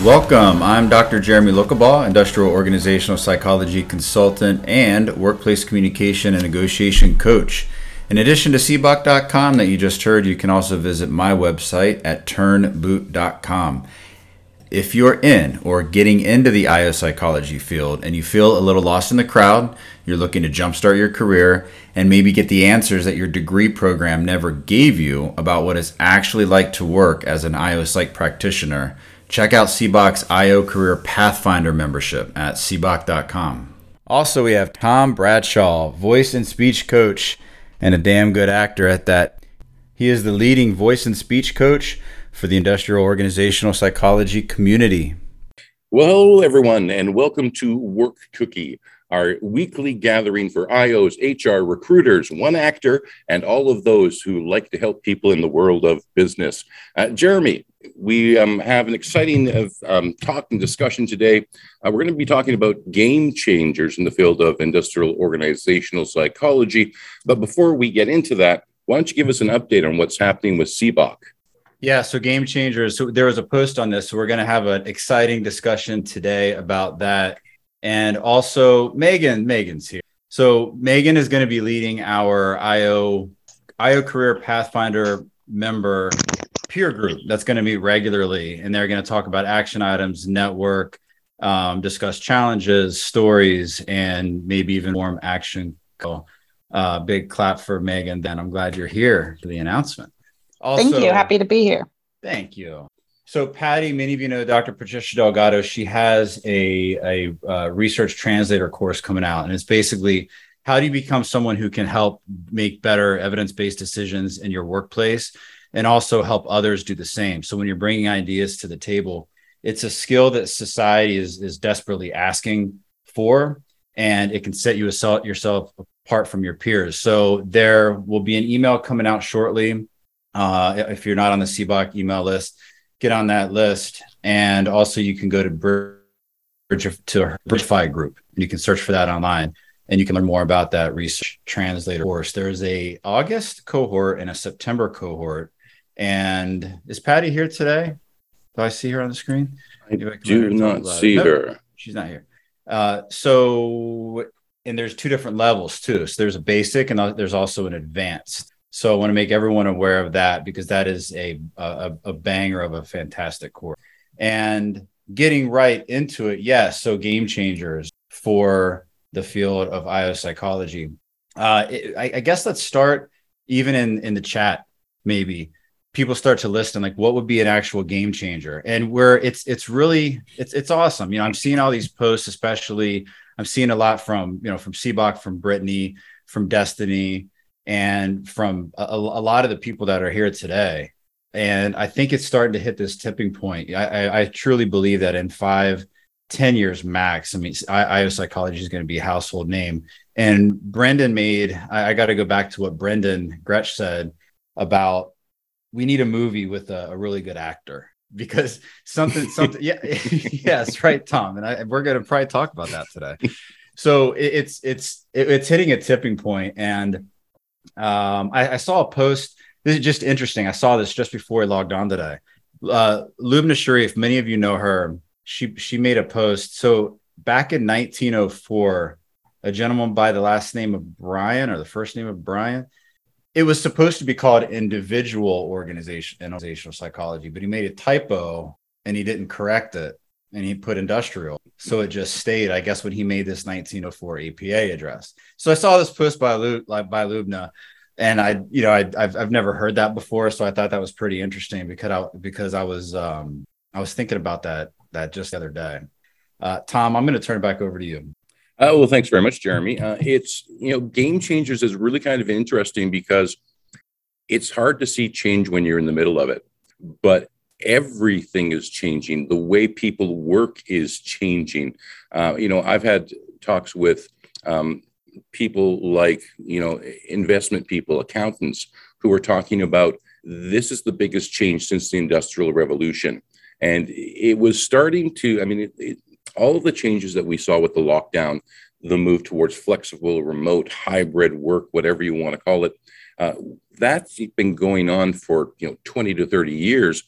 Welcome. I'm Dr. Jeremy Lokabaugh, industrial organizational psychology consultant and workplace communication and negotiation coach. In addition to cboc.com that you just heard, you can also visit my website at turnboot.com. If you're in or getting into the IO psychology field and you feel a little lost in the crowd, you're looking to jumpstart your career and maybe get the answers that your degree program never gave you about what it's actually like to work as an IO psych practitioner, check out CBOC's IO Career Pathfinder membership at cboc.com. Also, we have Tom Bradshaw, voice and speech coach and a damn good actor at that. He is the leading voice and speech coach for the industrial organizational psychology community. Well, hello, everyone, and welcome to Work Cookie, our weekly gathering for IOs, HR, recruiters, one actor, and all of those who like to help people in the world of business. Uh, Jeremy, we um, have an exciting uh, um, talk and discussion today. Uh, we're going to be talking about game changers in the field of industrial organizational psychology. But before we get into that, why don't you give us an update on what's happening with CBOC? Yeah, so game changers. So there was a post on this. So we're going to have an exciting discussion today about that. And also Megan, Megan's here. So Megan is going to be leading our IO IO Career Pathfinder member peer group that's going to meet regularly, and they're going to talk about action items, network, um, discuss challenges, stories, and maybe even form action. Uh, big clap for Megan. Then I'm glad you're here for the announcement. Also, thank you. Happy to be here. Thank you. So, Patty, many of you know Dr. Patricia Delgado. She has a, a uh, research translator course coming out, and it's basically how do you become someone who can help make better evidence based decisions in your workplace and also help others do the same. So, when you're bringing ideas to the table, it's a skill that society is, is desperately asking for, and it can set you assault yourself apart from your peers. So, there will be an email coming out shortly uh, if you're not on the CBOC email list, get on that list. And also, you can go to Bridge to Bridgefy Group, and you can search for that online, and you can learn more about that research translator course. There's a August cohort and a September cohort. And is Patty here today? Do I see her on the screen? I do not see her. She's not here. Uh, so, and there's two different levels too. So there's a basic, and there's also an advanced. So I want to make everyone aware of that because that is a a, a banger of a fantastic course. And getting right into it, yes. So game changers for the field of IO psychology. Uh, it, I, I guess let's start even in in the chat. Maybe people start to listen like what would be an actual game changer, and where it's it's really it's it's awesome. You know, I'm seeing all these posts, especially I'm seeing a lot from you know from CBOC, from Brittany, from Destiny and from a, a, lot of the people that are here today. And I think it's starting to hit this tipping point. I, I, I truly believe that in five, ten years max, I mean, IO psychology is going to be a household name. And Brendan made, I, I got to go back to what Brendan Gretsch said about we need a movie with a, a really good actor because something, something, yeah, yes, right, Tom. And I, we're going to probably talk about that today. So it, it's, it's, it, it's hitting a tipping point and um, I, I, saw a post. This is just interesting. I saw this just before I logged on today. Uh, Lubna Sharif, many of you know her. She she made a post. So back in 1904, a gentleman by the last name of Bryan or the first name of Brian, it was supposed to be called individual organization organizational psychology, but he made a typo and he didn't correct it and he put industrial. So it just stayed, I guess, when he made this 1904 APA address. So I saw this post by Lu, by Lubna, and I, you know, I, have I've never heard that before, so I thought that was pretty interesting because I because I was um I was thinking about that that just the other day. Uh, Tom, I'm going to turn it back over to you. Uh, well, thanks very much, Jeremy. Uh, it's you know, game changers is really kind of interesting because it's hard to see change when you're in the middle of it, but everything is changing. The way people work is changing. Uh, you know, I've had talks with um, people like, you know, investment people, accountants, who are talking about this is the biggest change since the Industrial Revolution. And it was starting to, I mean, it, it, all of the changes that we saw with the lockdown, the move towards flexible, remote, hybrid work, whatever you want to call it, uh, that's been going on for you know 20 to 30 years,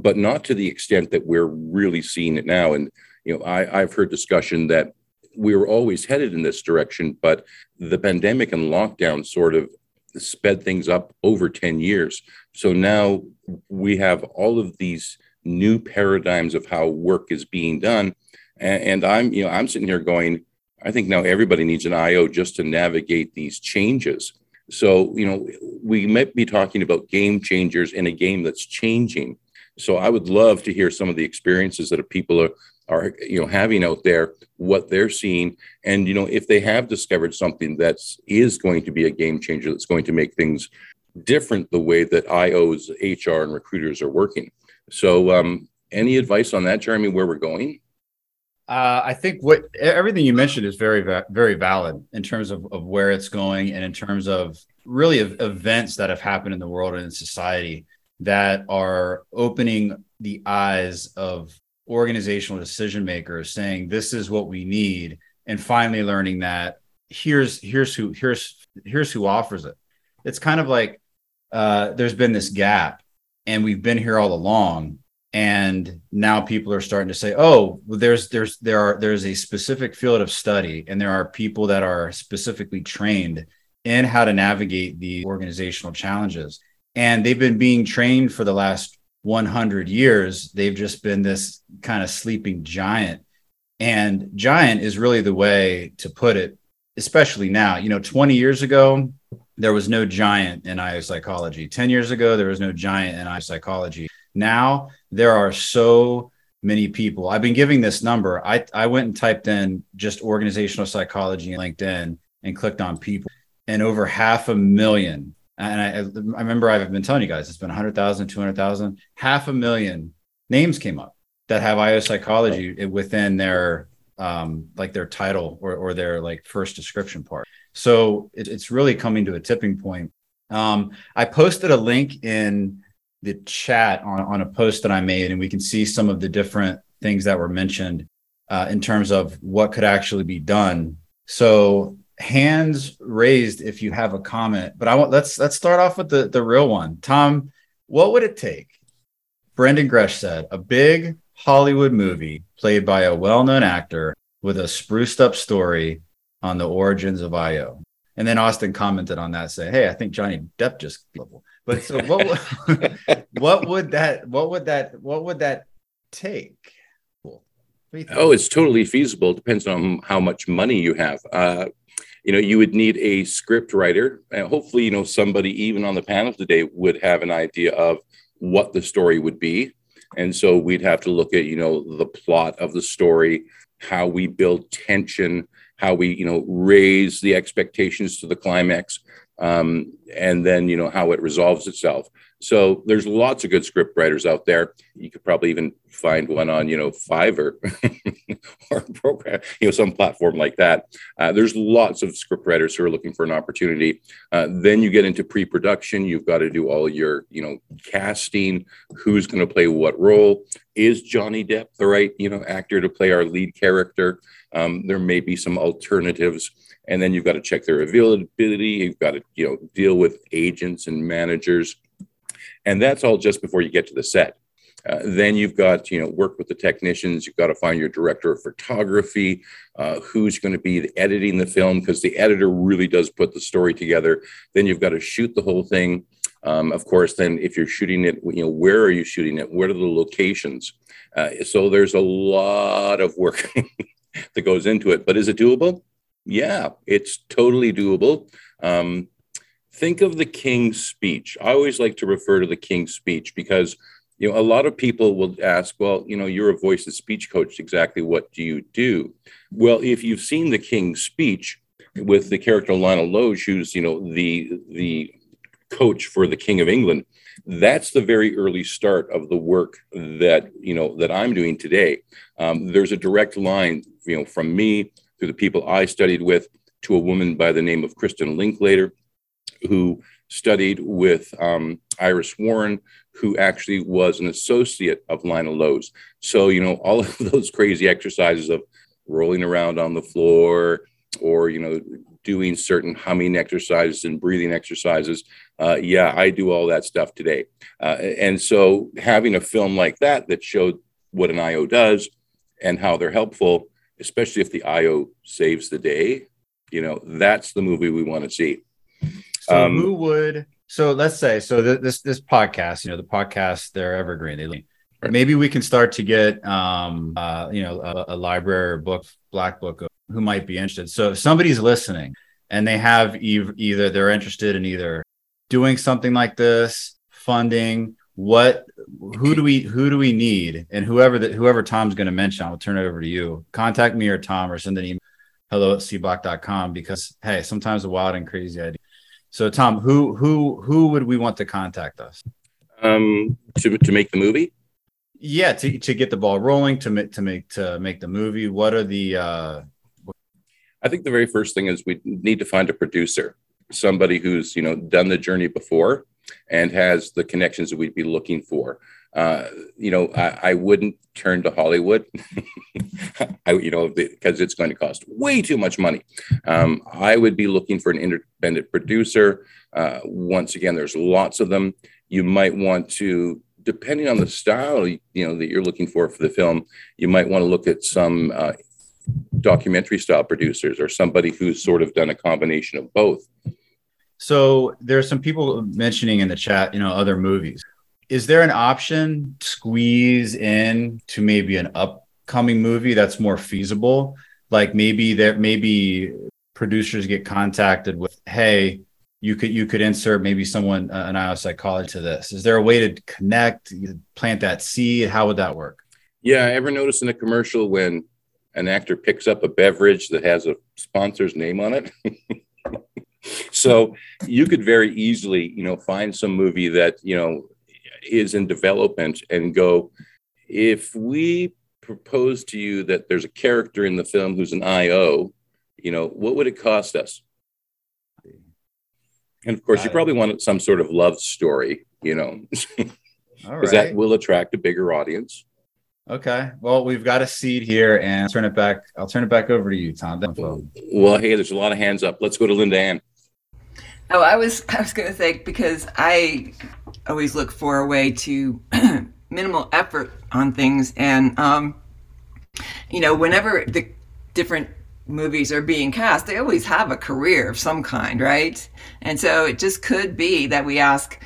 but not to the extent that we're really seeing it now. And you know, I, I've heard discussion that we were always headed in this direction, but the pandemic and lockdown sort of sped things up over 10 years. So now we have all of these new paradigms of how work is being done. And, and I'm, you know, I'm sitting here going, I think now everybody needs an IO just to navigate these changes. So, you know, we might be talking about game changers in a game that's changing. So I would love to hear some of the experiences that people are, are you know having out there what they're seeing and you know if they have discovered something that's is going to be a game changer that's going to make things different the way that ios hr and recruiters are working so um, any advice on that jeremy where we're going uh, I think what everything you mentioned is very, very valid in terms of, of where it's going and in terms of really of events that have happened in the world and in society that are opening the eyes of organizational decision makers saying this is what we need and finally learning that here's here's who here's here's who offers it. It's kind of like uh, there's been this gap and we've been here all along and now people are starting to say oh well, there's there's there are there's a specific field of study and there are people that are specifically trained in how to navigate the organizational challenges. And they've been being trained for the last 100 years. They've just been this kind of sleeping giant. And giant is really the way to put it especially now. You know 20 years ago there was no giant in IO psychology 10 years ago there was no giant in IO psychology now there are so many people. I've been giving this number. I, I went and typed in just organizational psychology in LinkedIn and clicked on people, and over half a million. And I, I remember I've been telling you guys it's been 100,000, 200,000, half a million names came up that have IO psychology within their um, like their title or, or their like first description part. So it, it's really coming to a tipping point. Um, I posted a link in the chat on, on a post that I made, and we can see some of the different things that were mentioned uh, in terms of what could actually be done. So hands raised if you have a comment, but I want let's let's start off with the the real one. Tom, what would it take? Brendan Gresh said a big Hollywood movie played by a well-known actor with a spruced up story on the origins of IO. And then Austin commented on that, say, "Hey, I think Johnny Depp just level." But so what? what would that? What would that? What would that take? Oh, it's totally feasible. It depends on how much money you have. Uh, you know, you would need a script writer, and hopefully, you know, somebody even on the panel today would have an idea of what the story would be. And so we'd have to look at, you know, the plot of the story, how we build tension, how we, you know, raise the expectations to the climax um, and then you know how it resolves itself. So there's lots of good script writers out there. You could probably even find one on you know Fiverr or program, you know, some platform like that. Uh, there's lots of script writers who are looking for an opportunity. Uh, then you get into pre-production. You've got to do all your you know casting. Who's going to play what role? Is Johnny Depp the right you know actor to play our lead character? Um, there may be some alternatives and then you've got to check their availability you've got to you know deal with agents and managers. And that's all just before you get to the set. Uh, then you've got you know work with the technicians you've got to find your director of photography uh, who's going to be editing the film because the editor really does put the story together. Then you've got to shoot the whole thing. Um, of course then if you're shooting it you know where are you shooting it? What are the locations? Uh, so there's a lot of work that goes into it but is it doable yeah, it's totally doable. Um, think of the King's speech. I always like to refer to the King's speech because you know a lot of people will ask, well, you know, you're a voice and speech coach. Exactly what do you do? Well, if you've seen the King's speech with the character Lionel Logue, who's you know the the coach for the King of England. That's the very early start of the work that you know that I'm doing today. Um, there's a direct line, you know, from me through the people I studied with to a woman by the name of Kristin Linklater, who studied with um, Iris Warren, who actually was an associate of Lionel Logue's. So, you know, all of those crazy exercises of rolling around on the floor or, you know, doing certain humming exercises and breathing exercises. Uh, yeah, I do all that stuff today. Uh, and so having a film like that that showed what an IO does and how they're helpful, especially if the IO saves the day, you know, that's the movie we want to see. So um, who would so let's say so th- this this podcast, you know, the podcast they're evergreen. They right. maybe we can start to get um uh you know a, a library book black book of who might be interested. So if somebody's listening and they have e- either they're interested in either doing something like this, funding, what who do we who do we need and whoever that whoever tom's going to mention i'll turn it over to you contact me or tom or send an email hello at cboc.com because hey sometimes a wild and crazy idea so, Tom, who who who would we want to contact us? Um, to to make the movie. Yeah, to, to get the ball rolling, to make to make to make the movie. What are the? Uh... I think the very first thing is we need to find a producer, somebody who's you know done the journey before and has the connections that we'd be looking for. Uh, you know, I, I, wouldn't turn to Hollywood, I, you know, because it's going to cost way too much money. Um, I would be looking for an independent producer. Uh, once again, there's lots of them. You might want to, depending on the style, you know, that you're looking for for the film, you might want to look at some uh, documentary style producers or somebody who's sort of done a combination of both. So there's some people mentioning in the chat, you know, other movies is there an option squeeze in to maybe an upcoming movie that's more feasible? Like maybe there maybe producers get contacted with, hey, you could you could insert maybe someone uh, an IO psychology to this. Is there a way to connect, plant that seed? How would that work? Yeah, I ever notice in a commercial when an actor picks up a beverage that has a sponsor's name on it? so you could very easily, you know, find some movie that you know is in development and go, if we propose to you that there's a character in the film who's an IO, you know, what would it cost us? And of course, you probably want some sort of love story, you know, because right. that will attract a bigger audience. Okay. Well, we've got a seed here, and I'll turn it back. I'll turn it back over to you, Tom. Well, hey, there's a lot of hands up. Let's go to Linda Ann. Oh, I was I was going to say because I always look for a way to minimal effort on things, and um, you know, whenever the different movies are being cast, they always have a career of some kind, right? And so it just could be that we ask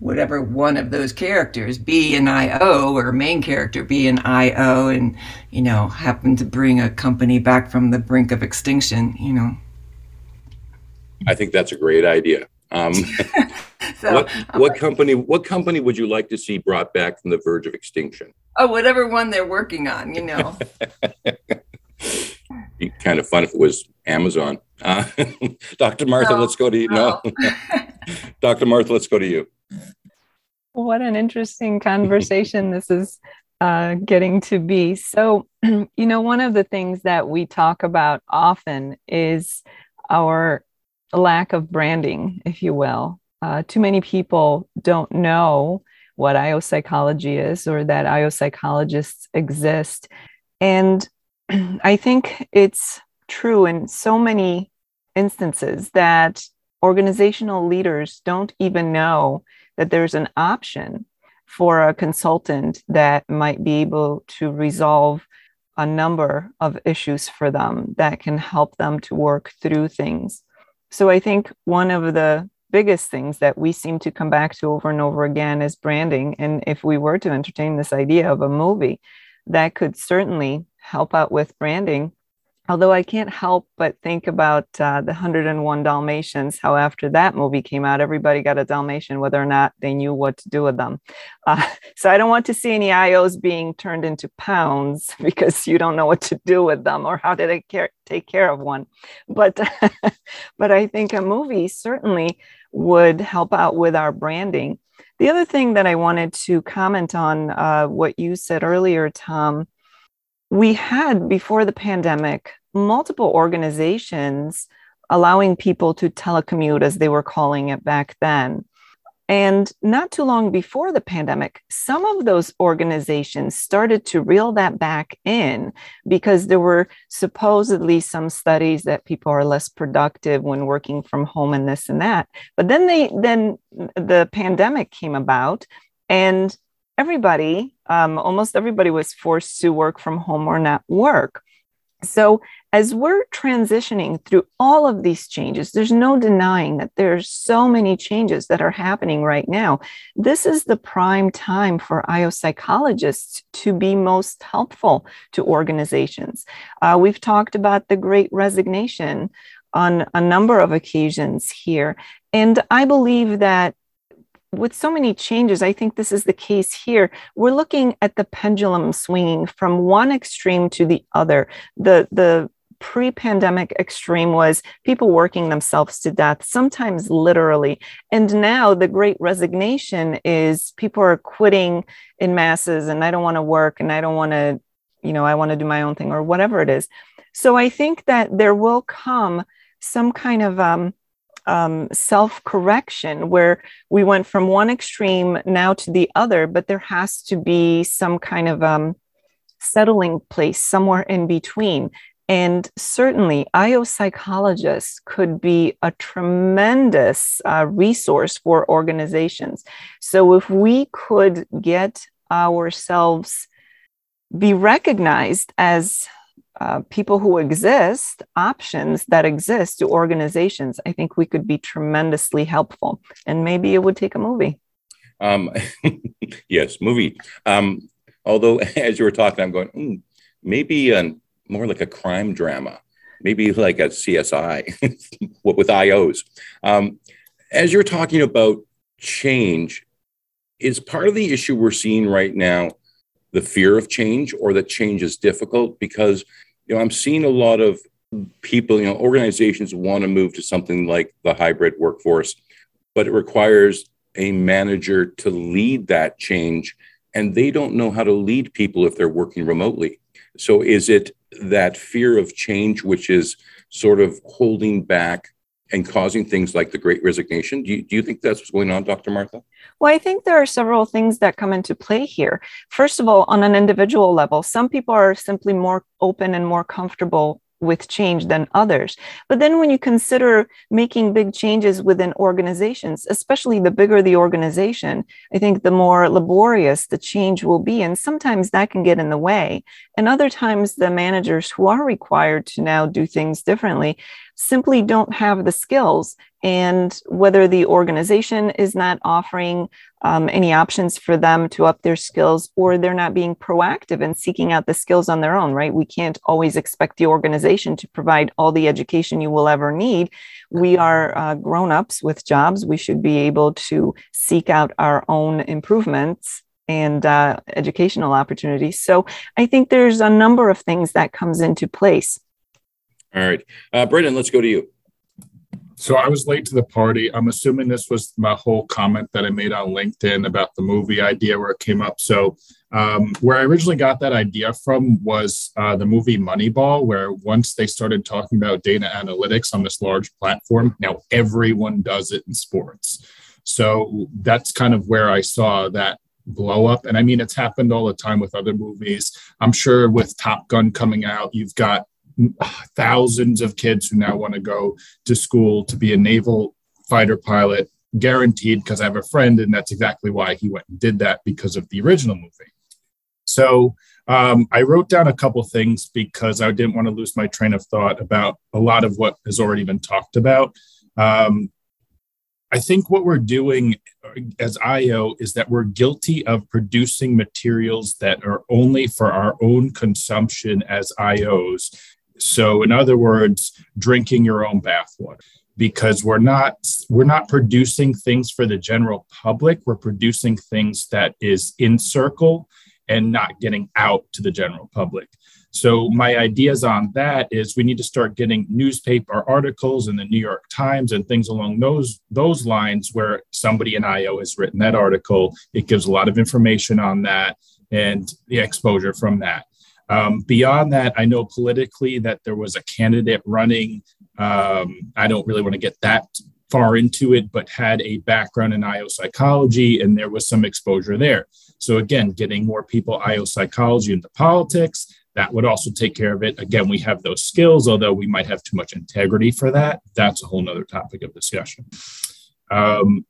whatever one of those characters be an IO or main character be an IO and, you know, happen to bring a company back from the brink of extinction, you know. I think that's a great idea. Um, so, what, what company? What company would you like to see brought back from the verge of extinction? Oh, whatever one they're working on, you know. Be kind of fun if it was Amazon. Uh, Dr. Martha, no, let's go to you. No, no. Dr. Martha, let's go to you. What an interesting conversation this is uh, getting to be. So, you know, one of the things that we talk about often is our lack of branding, if you will. Uh, too many people don't know what IO psychology is or that IO psychologists exist. And I think it's true in so many instances that organizational leaders don't even know that there's an option for a consultant that might be able to resolve a number of issues for them that can help them to work through things. So I think one of the biggest things that we seem to come back to over and over again is branding. And if we were to entertain this idea of a movie, that could certainly help out with branding Although I can't help but think about uh, the 101 Dalmatians, how after that movie came out, everybody got a Dalmatian, whether or not they knew what to do with them. Uh, so I don't want to see any IOs being turned into pounds because you don't know what to do with them or how to care, take care of one. But, but I think a movie certainly would help out with our branding. The other thing that I wanted to comment on uh, what you said earlier, Tom, we had before the pandemic multiple organizations allowing people to telecommute, as they were calling it back then. And not too long before the pandemic, some of those organizations started to reel that back in because there were supposedly some studies that people are less productive when working from home and this and that. But then they then the pandemic came about and everybody, um, almost everybody was forced to work from home or not work. So as we're transitioning through all of these changes, there's no denying that there's so many changes that are happening right now. This is the prime time for IO psychologists to be most helpful to organizations. Uh, we've talked about the great resignation on a number of occasions here. And I believe that with so many changes, I think this is the case here. We're looking at the pendulum swinging from one extreme to the other. The, the pre-pandemic extreme was people working themselves to death sometimes literally and now the great resignation is people are quitting in masses and i don't want to work and i don't want to you know i want to do my own thing or whatever it is so i think that there will come some kind of um, um, self correction where we went from one extreme now to the other, but there has to be some kind of um, settling place somewhere in between. And certainly, IO psychologists could be a tremendous uh, resource for organizations. So, if we could get ourselves be recognized as uh, people who exist, options that exist to organizations, I think we could be tremendously helpful. And maybe it would take a movie. Um, yes, movie. Um, although, as you were talking, I'm going, mm, maybe a, more like a crime drama, maybe like a CSI with IOs. Um, as you're talking about change, is part of the issue we're seeing right now the fear of change or that change is difficult? Because you know, I'm seeing a lot of people, you know, organizations want to move to something like the hybrid workforce, but it requires a manager to lead that change. And they don't know how to lead people if they're working remotely. So is it that fear of change, which is sort of holding back and causing things like the great resignation? Do you, do you think that's what's going on, Dr. Martha? Well, I think there are several things that come into play here. First of all, on an individual level, some people are simply more open and more comfortable with change than others. But then when you consider making big changes within organizations, especially the bigger the organization, I think the more laborious the change will be. And sometimes that can get in the way. And other times the managers who are required to now do things differently simply don't have the skills. And whether the organization is not offering um, any options for them to up their skills or they're not being proactive and seeking out the skills on their own, right? We can't always expect the organization to provide all the education you will ever need. We are uh, grown ups with jobs. We should be able to seek out our own improvements and uh, educational opportunities. So I think there's a number of things that comes into place. All right. Uh, Brendan, let's go to you. So I was late to the party. I'm assuming this was my whole comment that I made on LinkedIn about the movie idea where it came up. So um, where I originally got that idea from was uh, the movie Moneyball, where once they started talking about data analytics on this large platform, now everyone does it in sports. So that's kind of where I saw that blow up. And I mean, it's happened all the time with other movies. I'm sure with Top Gun coming out, you've got thousands of kids who now want to go to school to be a naval fighter pilot, guaranteed, because I have a friend, and that's exactly why he went and did that because of the original movie. So um, I wrote down a couple things because I didn't want to lose my train of thought about a lot of what has already been talked about. Um, I think what we're doing as IO is that we're guilty of producing materials that are only for our own consumption as IOs so, in other words, drinking your own bathwater because we're not we're not producing things for the general public. We're producing things that is in circle and not getting out to the general public. So my ideas on that is we need to start getting newspaper articles in the New York Times and things along those those lines where somebody in IO has written that article. It gives a lot of information on that and the exposure from that. Um, beyond that, I know politically that there was a candidate running. Um, I don't really want to get that far into it, but had a background in IO psychology, and there was some exposure there. So again, getting more people IO psychology into politics, that would also take care of it. Again, we have those skills, although we might have too much integrity for that. That's a whole nother topic of discussion. Um,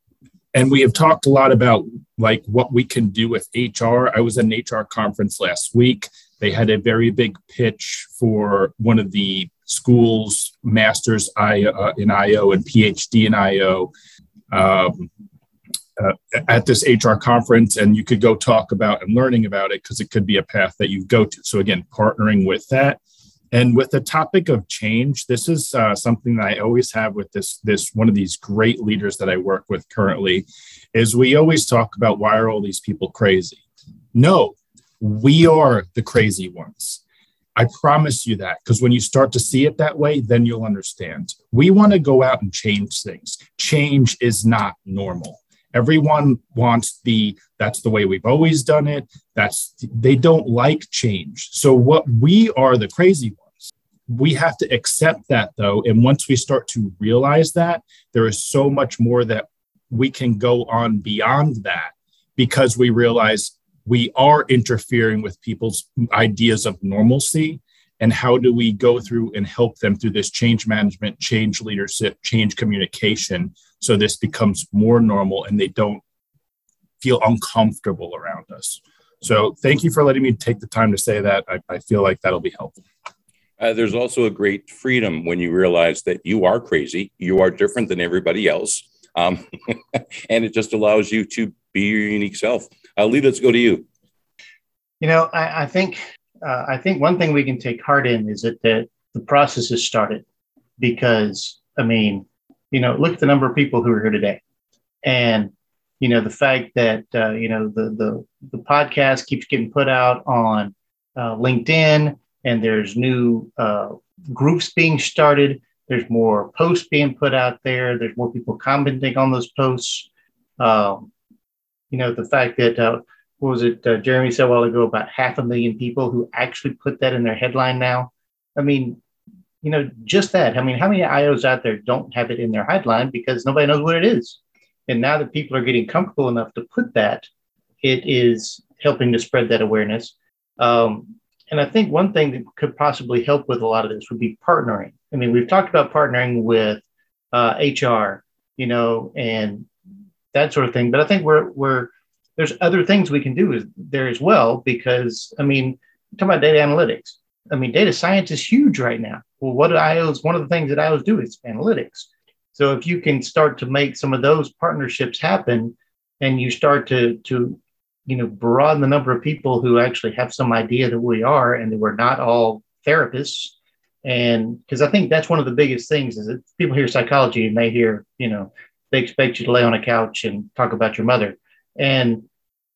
and we have talked a lot about like what we can do with HR. I was at an HR conference last week. They had a very big pitch for one of the schools, masters uh, in IO and PhD in IO. Um, uh, at this HR conference, and you could go talk about and learning about it because it could be a path that you go to. So again, partnering with that, and with the topic of change, this is uh, something that I always have with this this one of these great leaders that I work with currently, is we always talk about why are all these people crazy? No, we are the crazy ones. I promise you that because when you start to see it that way, then you'll understand. We want to go out and change things. Change is not normal. Everyone wants the that's the way we've always done it. That's they don't like change. So what we are the crazy ones. We have to accept that though. And once we start to realize that, there is so much more that we can go on beyond that because we realize we are interfering with people's ideas of normalcy. And how do we go through and help them through this change management change leadership change communication so this becomes more normal and they don't feel uncomfortable around us? So thank you for letting me take the time to say that. I, I feel like that'll be helpful. Uh, there's also a great freedom when you realize that you are crazy you are different than everybody else um, and it just allows you to be your unique self lee let's go to you you know i, I think uh, I think one thing we can take heart in is that, that the process has started because, I mean, you know, look at the number of people who are here today. And, you know, the fact that, uh, you know, the, the, the podcast keeps getting put out on uh, LinkedIn and there's new uh, groups being started. There's more posts being put out there. There's more people commenting on those posts. Um, you know, the fact that uh, what was it? Uh, Jeremy said a while ago about half a million people who actually put that in their headline now. I mean, you know, just that. I mean, how many IOs out there don't have it in their headline because nobody knows what it is? And now that people are getting comfortable enough to put that, it is helping to spread that awareness. Um, and I think one thing that could possibly help with a lot of this would be partnering. I mean, we've talked about partnering with uh, HR, you know, and that sort of thing. But I think we're we're there's other things we can do there as well because I mean, talk about data analytics. I mean, data science is huge right now. Well, what IOs, one of the things that IOs do is analytics. So if you can start to make some of those partnerships happen and you start to to you know broaden the number of people who actually have some idea that we are and that we're not all therapists and because i think that's one of the biggest things is that people hear psychology and they hear you know they expect you to lay on a couch and talk about your mother and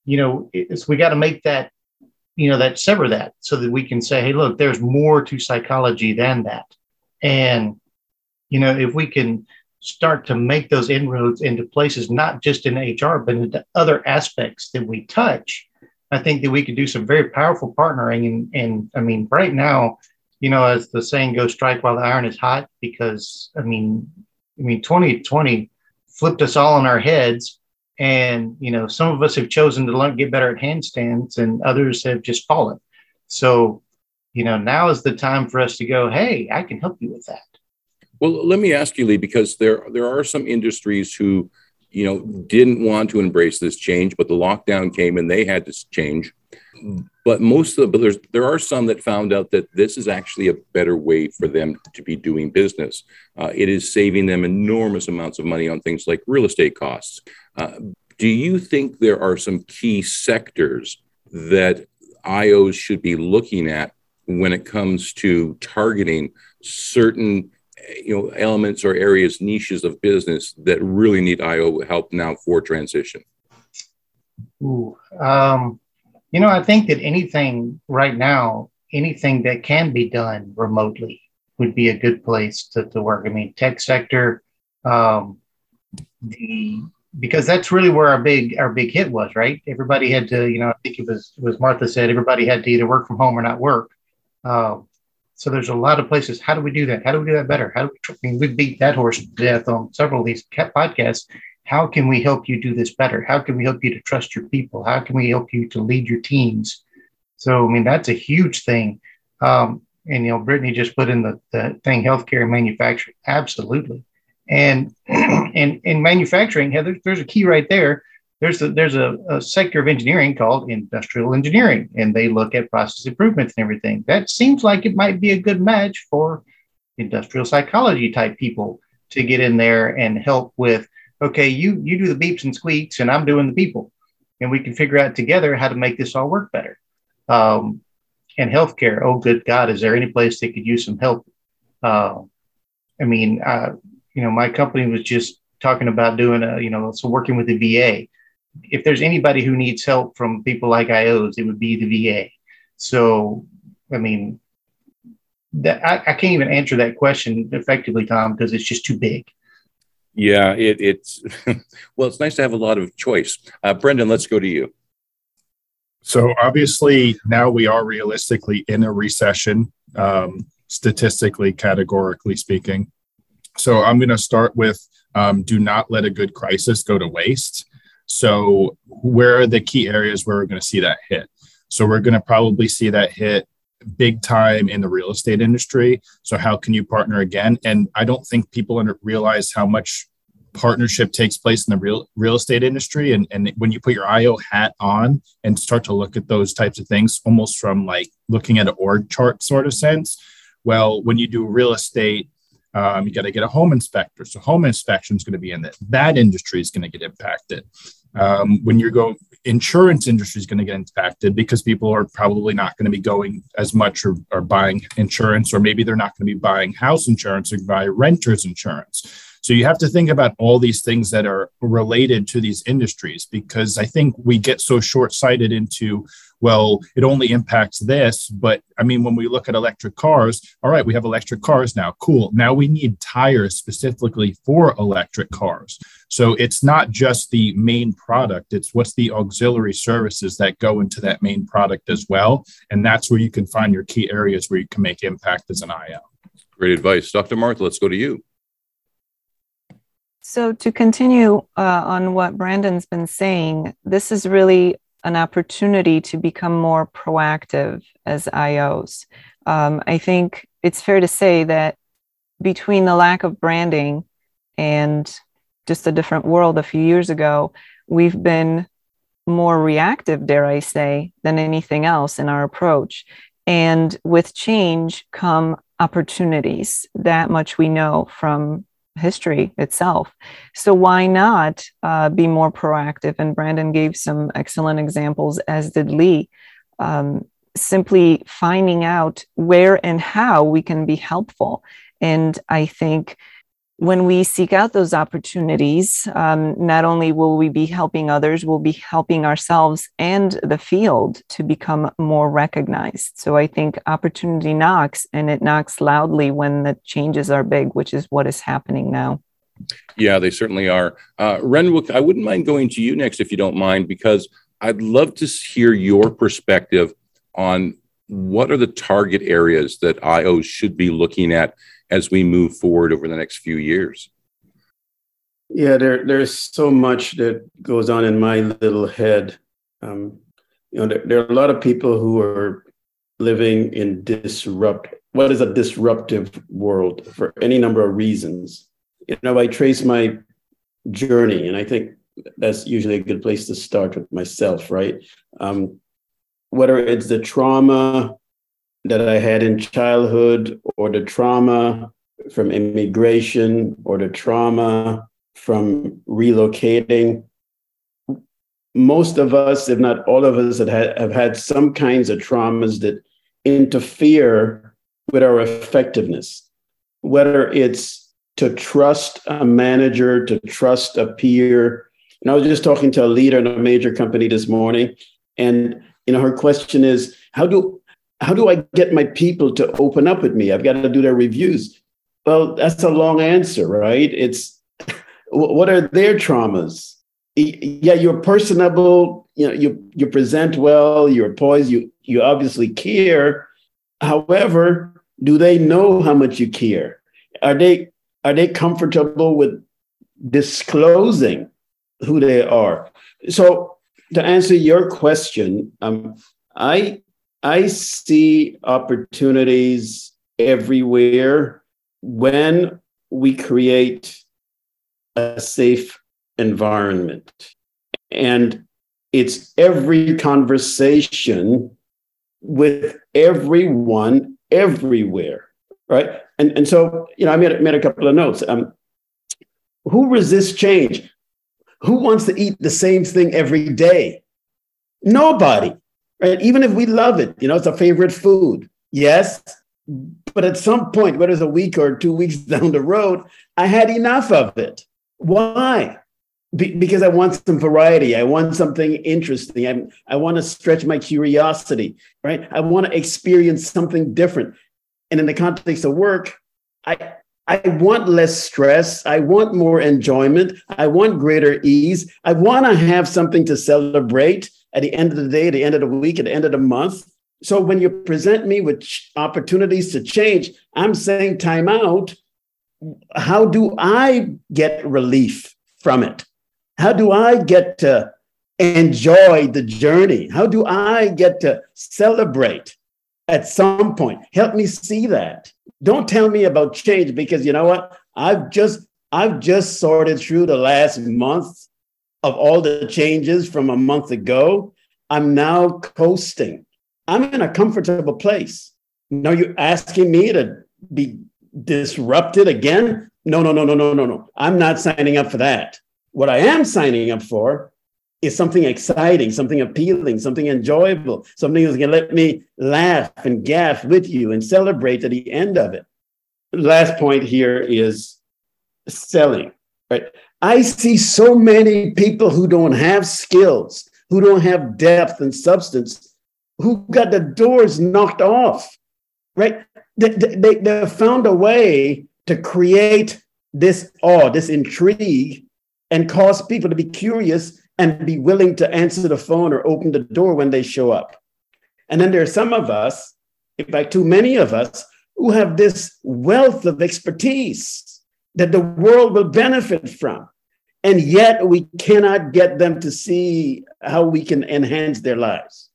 you know, it's, we got to make that, you know, that sever that so that we can say, hey, look, there's more to psychology than that. And, you know, if we can start to make those inroads into places, not just in HR, but into other aspects that we touch, I think that we could do some very powerful partnering. And, and I mean, right now, you know, as the saying goes, strike while the iron is hot, because I mean, I mean, 2020 flipped us all on our heads and, you know, some of us have chosen to get better at handstands and others have just fallen. So, you know, now is the time for us to go, hey, I can help you with that. Well, let me ask you, Lee, because there there are some industries who, you know, didn't want to embrace this change, but the lockdown came and they had to change. But most of the, but there's there are some that found out that this is actually a better way for them to be doing business. Uh, it is saving them enormous amounts of money on things like real estate costs. Uh, do you think there are some key sectors that IOs should be looking at when it comes to targeting certain you know elements or areas niches of business that really need IO help now for transition? Ooh, um, You know, I think that anything right now, anything that can be done remotely would be a good place to, to work. I mean, tech sector, um, the because that's really where our big our big hit was, right? Everybody had to, you know, I think it was it was Martha said everybody had to either work from home or not work. Uh, so there's a lot of places. How do we do that? How do we do that better? How do we, I mean, we beat that horse to death on several of these podcasts. How can we help you do this better? How can we help you to trust your people? How can we help you to lead your teams? So I mean, that's a huge thing. Um, and you know, Brittany just put in the, the thing healthcare and manufacturing. Absolutely. And in, in manufacturing, yeah, there's, there's a key right there. There's a, there's a, a, sector of engineering called industrial engineering, and they look at process improvements and everything. That seems like it might be a good match for industrial psychology type people to get in there and help with. Okay, you you do the beeps and squeaks, and I'm doing the people, and we can figure out together how to make this all work better. Um, and healthcare. Oh, good God, is there any place they could use some help? Uh, I mean, uh, you know, my company was just talking about doing a, you know, so working with the VA. If there's anybody who needs help from people like IOs, it would be the VA. So, I mean, that I, I can't even answer that question effectively, Tom, because it's just too big. Yeah, it, it's well, it's nice to have a lot of choice. Uh, Brendan, let's go to you. So obviously now we are realistically in a recession, um, statistically, categorically speaking. So I'm going to start with um, do not let a good crisis go to waste. So, where are the key areas where we're going to see that hit? So, we're going to probably see that hit big time in the real estate industry. So, how can you partner again? And I don't think people realize how much partnership takes place in the real real estate industry and, and when you put your io hat on and start to look at those types of things almost from like looking at an org chart sort of sense well when you do real estate um, you got to get a home inspector. So home inspection is going to be in that. That industry is going to get impacted. Um, when you go, insurance industry is going to get impacted because people are probably not going to be going as much or, or buying insurance, or maybe they're not going to be buying house insurance or buy renters insurance. So you have to think about all these things that are related to these industries because I think we get so short sighted into, well, it only impacts this. But I mean, when we look at electric cars, all right, we have electric cars now. Cool. Now we need tires specifically for electric cars. So it's not just the main product, it's what's the auxiliary services that go into that main product as well. And that's where you can find your key areas where you can make impact as an IO. Great advice. Dr. Martha, let's go to you. So, to continue uh, on what Brandon's been saying, this is really an opportunity to become more proactive as IOs. Um, I think it's fair to say that between the lack of branding and just a different world a few years ago, we've been more reactive, dare I say, than anything else in our approach. And with change come opportunities. That much we know from history itself. So why not uh, be more proactive? And Brandon gave some excellent examples, as did Lee. Um, simply finding out where and how we can be helpful. And I think when we seek out those opportunities, um, not only will we be helping others, we'll be helping ourselves and the field to become more recognized. So I think opportunity knocks and it knocks loudly when the changes are big, which is what is happening now. Yeah, they certainly are. Uh, Renwick, I wouldn't mind going to you next if you don't mind, because I'd love to hear your perspective on what are the target areas that IOs should be looking at as we move forward over the next few years? Yeah, there, there's so much that goes on in my little head. Um, you know, there, there are a lot of people who are living in disrupt. What is a disruptive world for any number of reasons? You know, I trace my journey, and I think that's usually a good place to start with myself, right? Um, whether it's the trauma that I had in childhood, or the trauma from immigration, or the trauma from relocating. Most of us, if not all of us, have had, have had some kinds of traumas that interfere with our effectiveness, whether it's to trust a manager, to trust a peer. And I was just talking to a leader in a major company this morning, and you know, her question is, how do how do I get my people to open up with me? I've got to do their reviews. Well, that's a long answer, right? It's what are their traumas? Yeah, you're personable. You know, you you present well. You're poised. You you obviously care. However, do they know how much you care? Are they are they comfortable with disclosing who they are? So to answer your question, um, I I see opportunities everywhere when we create a safe environment. And it's every conversation with everyone everywhere, right? And, and so, you know, I made, made a couple of notes. Um, who resists change? Who wants to eat the same thing every day? Nobody, right? Even if we love it, you know, it's a favorite food. Yes. But at some point, whether it's a week or two weeks down the road, I had enough of it. Why? Be- because I want some variety. I want something interesting. I, I want to stretch my curiosity, right? I want to experience something different. And in the context of work, I, I want less stress. I want more enjoyment. I want greater ease. I want to have something to celebrate at the end of the day, at the end of the week, at the end of the month. So when you present me with opportunities to change, I'm saying time out. How do I get relief from it? How do I get to enjoy the journey? How do I get to celebrate at some point? Help me see that. Don't tell me about change because you know what? I've just I've just sorted through the last month of all the changes from a month ago. I'm now coasting. I'm in a comfortable place. Now you're asking me to be disrupted again? No, no, no, no, no, no, no. I'm not signing up for that. What I am signing up for is something exciting, something appealing, something enjoyable, something that's going to let me laugh and gaff with you and celebrate at the end of it. Last point here is selling, right? I see so many people who don't have skills, who don't have depth and substance, who got the doors knocked off, right? They, they, they found a way to create this awe, this intrigue, and cause people to be curious and be willing to answer the phone or open the door when they show up. And then there are some of us, in fact, too many of us, who have this wealth of expertise that the world will benefit from. And yet we cannot get them to see how we can enhance their lives.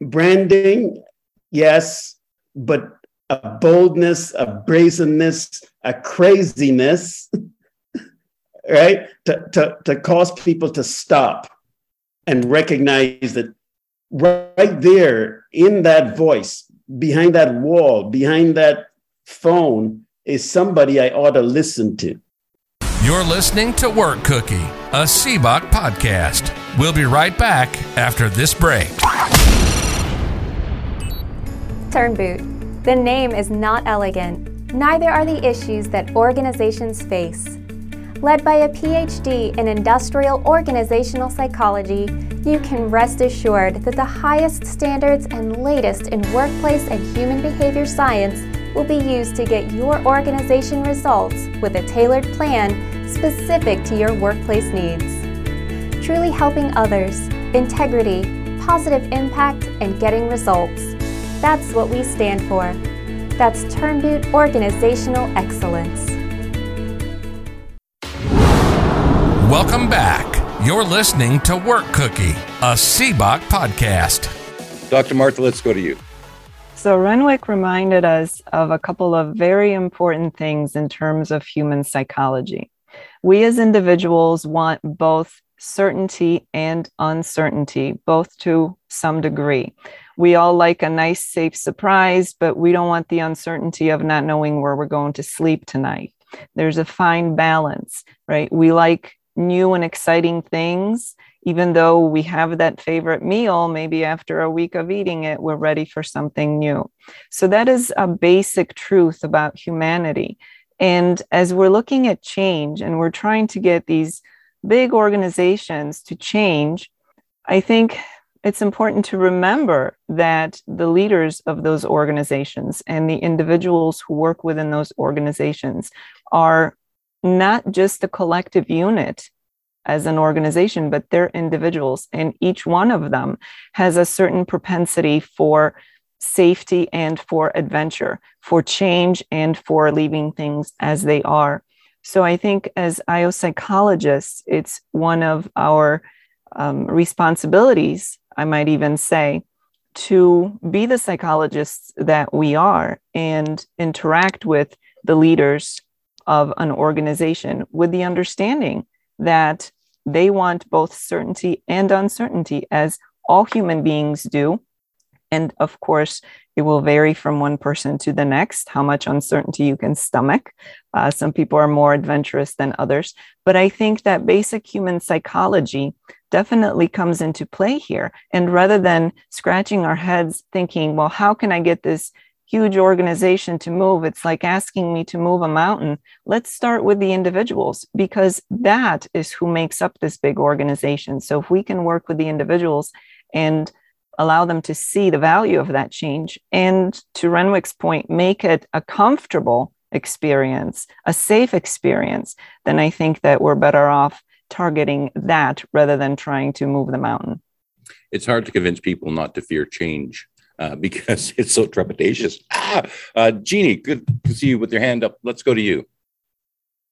Branding, yes, but a boldness, a brazenness, a craziness right? To, to, to cause people to stop and recognize that right there in that voice, behind that wall, behind that phone, is somebody I ought to listen to. You're listening to Work Cookie, a CBOC podcast. We'll be right back after this break. Turnboot. The name is not elegant. Neither are the issues that organizations face. Led by a PhD in industrial organizational psychology, you can rest assured that the highest standards and latest in workplace and human behavior science will be used to get your organization results with a tailored plan specific to your workplace needs. Truly helping others, integrity, positive impact, and getting results. That's what we stand for. That's Turnboot Organizational Excellence. Welcome back. You're listening to Work Cookie, a CBOC podcast. Dr. Martha, let's go to you. So, Renwick reminded us of a couple of very important things in terms of human psychology. We as individuals want both certainty and uncertainty, both to some degree. We all like a nice, safe surprise, but we don't want the uncertainty of not knowing where we're going to sleep tonight. There's a fine balance, right? We like new and exciting things even though we have that favorite meal maybe after a week of eating it we're ready for something new so that is a basic truth about humanity and as we're looking at change and we're trying to get these big organizations to change i think it's important to remember that the leaders of those organizations and the individuals who work within those organizations are not just a collective unit as an organization, but they're individuals. And each one of them has a certain propensity for safety and for adventure, for change and for leaving things as they are. So I think as IO psychologists, it's one of our um, responsibilities, I might even say, to be the psychologists that we are and interact with the leaders of an organization with the understanding that they want both certainty and uncertainty, as all human beings do. And of course, it will vary from one person to the next, how much uncertainty you can stomach. Uh, some people are more adventurous than others. But I think that basic human psychology definitely comes into play here. And rather than scratching our heads thinking, well, how can I get this huge organization to move. It's like asking me to move a mountain. Let's start with the individuals because that is who makes up this big organization. So if we can work with the individuals and allow them to see the value of that change and to Renwick's point, make it a comfortable experience, a safe experience, then I think that we're better off targeting that rather than trying to move the mountain. It's hard to convince people not to fear change uh, because it's so trepidatious. Ah, uh, Jeannie, good to see you with your hand up. Let's go to you.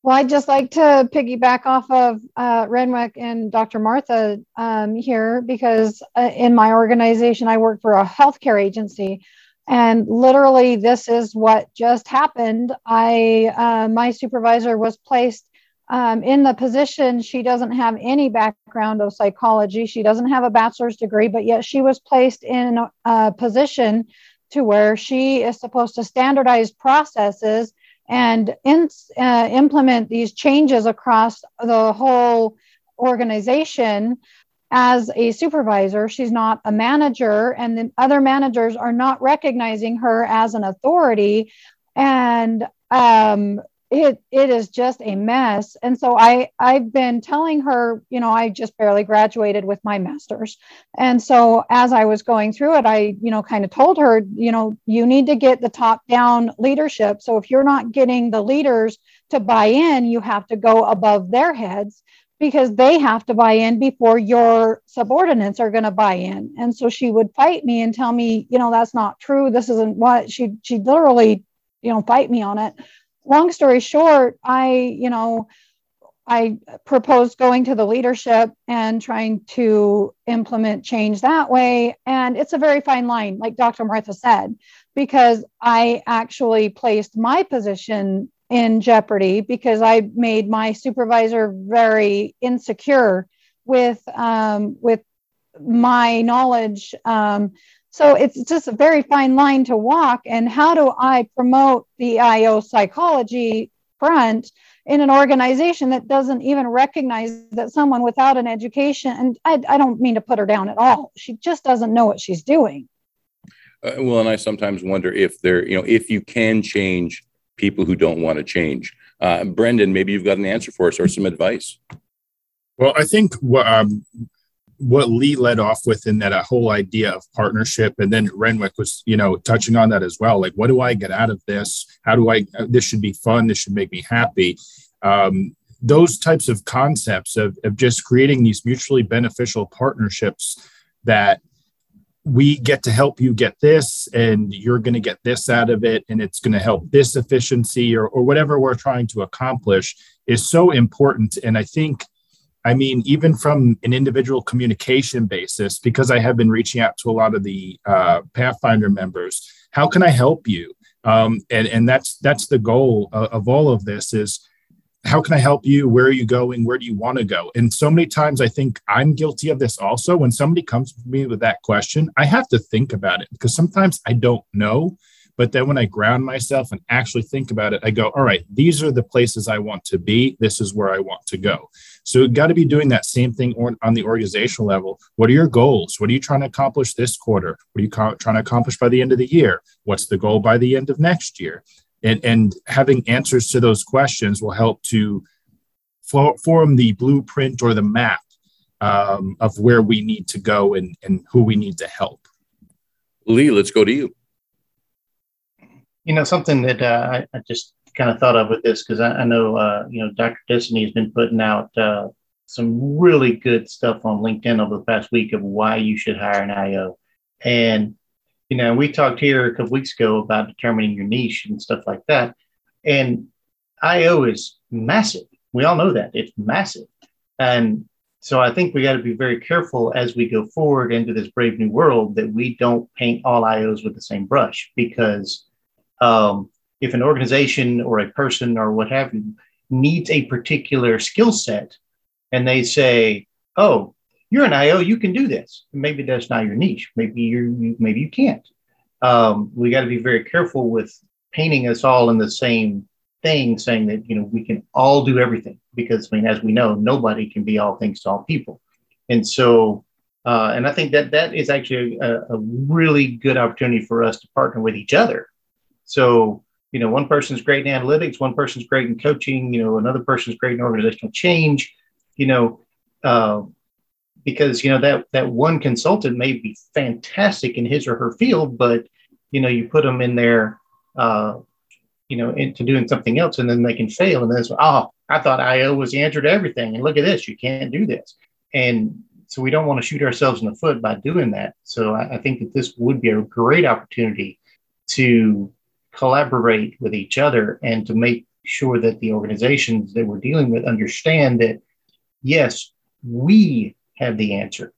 Well, I'd just like to piggyback off of uh, Renwick and Dr. Martha um, here because uh, in my organization, I work for a healthcare agency. And literally, this is what just happened. I, uh, my supervisor was placed um, in the position, she doesn't have any background of psychology. She doesn't have a bachelor's degree, but yet she was placed in a position to where she is supposed to standardize processes and in, uh, implement these changes across the whole organization as a supervisor. She's not a manager, and the other managers are not recognizing her as an authority. And um, it it is just a mess. And so i i've been telling her you know i just barely graduated with my masters. And so as i was going through it i you know kind of told her you know you need to get the top down leadership. So if you're not getting the leaders to buy in you have to go above their heads because they have to buy in before your subordinates are going to buy in. And so she would fight me and tell me you know that's not true. This isn't what she she literally you know fight me on it long story short, I, you know, I proposed going to the leadership and trying to implement change that way. And it's a very fine line, like Dr. Martha said, because I actually placed my position in jeopardy because I made my supervisor very insecure with um, with my knowledge um, so it's just a very fine line to walk. And how do I promote the IO psychology front in an organization that doesn't even recognize that someone without an education, and I, I don't mean to put her down at all, she just doesn't know what she's doing. Uh, well, and I sometimes wonder if there, you know, if you can change people who don't want to change. Uh, Brendan, maybe you've got an answer for us or some advice. Well, I think um, what Lee led off with in that whole idea of partnership, and then Renwick was, you know, touching on that as well. Like, what do I get out of this? How do I? Uh, this should be fun. This should make me happy. Um, those types of concepts of, of just creating these mutually beneficial partnerships that we get to help you get this and you're going to get this out of it and it's going to help this efficiency or, or whatever we're trying to accomplish is so important and i think I mean, even from an individual communication basis, because I have been reaching out to a lot of the uh, Pathfinder members, how can I help you? Um, and and that's that's the goal of, of all of this is how can I help you? Where are you going? Where do you want to go? And so many times I think I'm guilty of this also. When somebody comes to me with that question, I have to think about it because sometimes I don't know. But then when I ground myself and actually think about it, I go, all right, these are the places I want to be. This is where I want to go. So got to be doing that same thing on the organizational level. What are your goals? What are you trying to accomplish this quarter? What are you trying to accomplish by the end of the year? What's the goal by the end of next year? And, and having answers to those questions will help to form the blueprint or the map um, of where we need to go and, and who we need to help. Lee, let's go to you. You know, something that uh, I, I, just kind of thought of with this because I, I, know, uh, you know, Dr. Destiny has been putting out uh, some really good stuff on LinkedIn over the past week of why you should hire an IO. And, you know, we talked here a couple weeks ago about determining your niche and stuff like that. And IO is massive. We all know that it's massive. And so I think we got to be very careful as we go forward into this brave new world that we don't paint all IOs with the same brush because um, if an organization or a person or what have you needs a particular skill set and they say, "Oh, you're an IO, you can do this." Maybe that's not your niche. Maybe you maybe you can't. Um, we got to be very careful with painting us all in the same thing, saying that you know we can all do everything because I mean, as we know, nobody can be all things to all people, and so. Uh, and I think that that is actually a, a really good opportunity for us to partner with each other. So you know, one person's great in analytics, one person's great in coaching, you know, another person's great in organizational change you know, uh, because you know that that one consultant may be fantastic in his or her field, but you know, you put them in there, uh, you know, into doing something else, and then they can fail, and then it's oh, I thought IO was the answer to everything, and look at this, you can't do this, and so we don't want to shoot ourselves in the foot by doing that. So I, I think that this would be a great opportunity to collaborate with each other and to make sure that the organizations that we're dealing with understand that yes, we have the answer.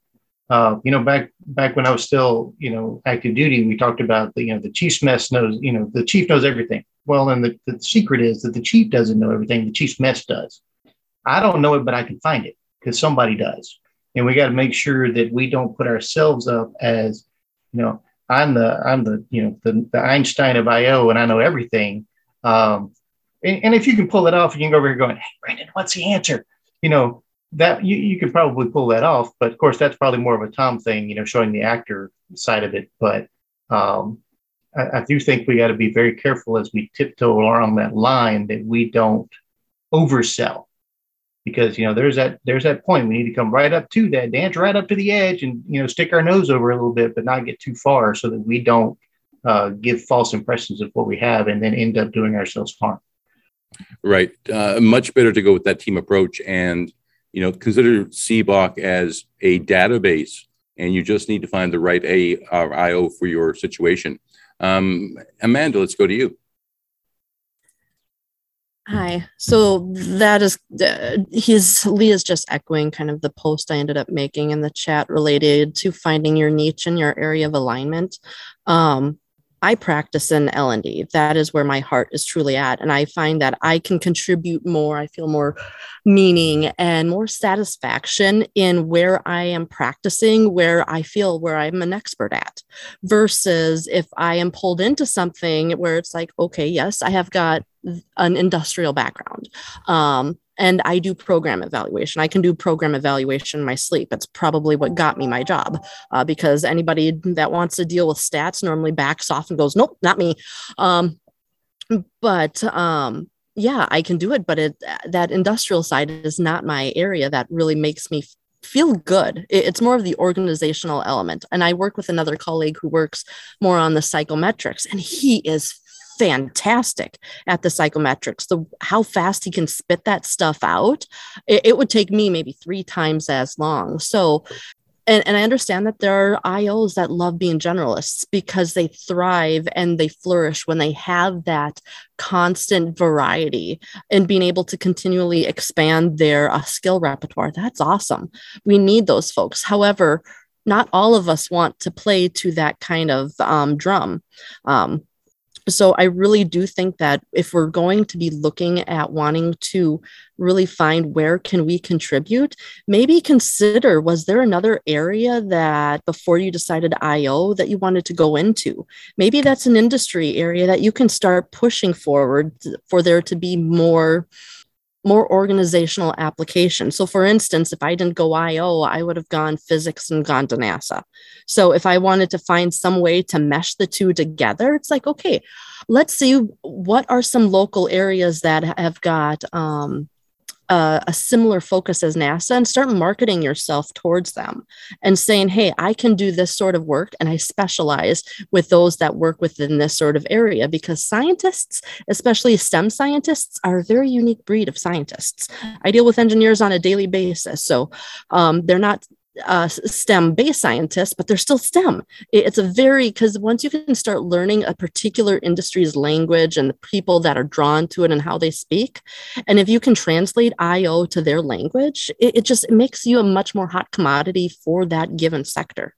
Uh, you know, back back when I was still, you know, active duty, we talked about the, you know, the chief's mess knows, you know, the chief knows everything. Well, and the, the secret is that the chief doesn't know everything. The chief's mess does. I don't know it, but I can find it because somebody does. And we got to make sure that we don't put ourselves up as, you know, I'm the I'm the you know the, the Einstein of IO and I know everything. Um, and, and if you can pull it off, you can go over here going, hey, Brandon, what's the answer? You know, that you, you could probably pull that off, but of course that's probably more of a Tom thing, you know, showing the actor side of it. But um, I, I do think we got to be very careful as we tiptoe along that line that we don't oversell, because you know there's that there's that point we need to come right up to that, dance right up to the edge, and you know stick our nose over a little bit, but not get too far, so that we don't uh, give false impressions of what we have and then end up doing ourselves harm. Right. Uh, much better to go with that team approach and you know, consider CBOC as a database, and you just need to find the right A or IO for your situation. Um, Amanda, let's go to you. Hi. So that is uh, his Lee is just echoing kind of the post I ended up making in the chat related to finding your niche and your area of alignment. Um, I practice in L&D. That is where my heart is truly at. And I find that I can contribute more. I feel more meaning and more satisfaction in where I am practicing, where I feel where I'm an expert at, versus if I am pulled into something where it's like, okay, yes, I have got an industrial background. Um, and I do program evaluation. I can do program evaluation in my sleep. It's probably what got me my job uh, because anybody that wants to deal with stats normally backs off and goes, nope, not me. Um, but um, yeah, I can do it. But it, that industrial side is not my area that really makes me feel good. It's more of the organizational element. And I work with another colleague who works more on the psychometrics, and he is fantastic at the psychometrics. The how fast he can spit that stuff out, it, it would take me maybe three times as long. So and, and I understand that there are IOs that love being generalists because they thrive and they flourish when they have that constant variety and being able to continually expand their uh, skill repertoire. That's awesome. We need those folks. However, not all of us want to play to that kind of um, drum. Um, so i really do think that if we're going to be looking at wanting to really find where can we contribute maybe consider was there another area that before you decided io that you wanted to go into? Maybe that's an industry area that you can start pushing forward for there to be more more organizational application. So, for instance, if I didn't go IO, I would have gone physics and gone to NASA. So, if I wanted to find some way to mesh the two together, it's like, okay, let's see what are some local areas that have got um, uh, a similar focus as NASA and start marketing yourself towards them and saying, hey, I can do this sort of work and I specialize with those that work within this sort of area because scientists, especially STEM scientists, are a very unique breed of scientists. I deal with engineers on a daily basis. So um, they're not uh, STEM based scientists, but they're still STEM. It's a very, because once you can start learning a particular industry's language and the people that are drawn to it and how they speak, and if you can translate IO to their language, it, it just it makes you a much more hot commodity for that given sector.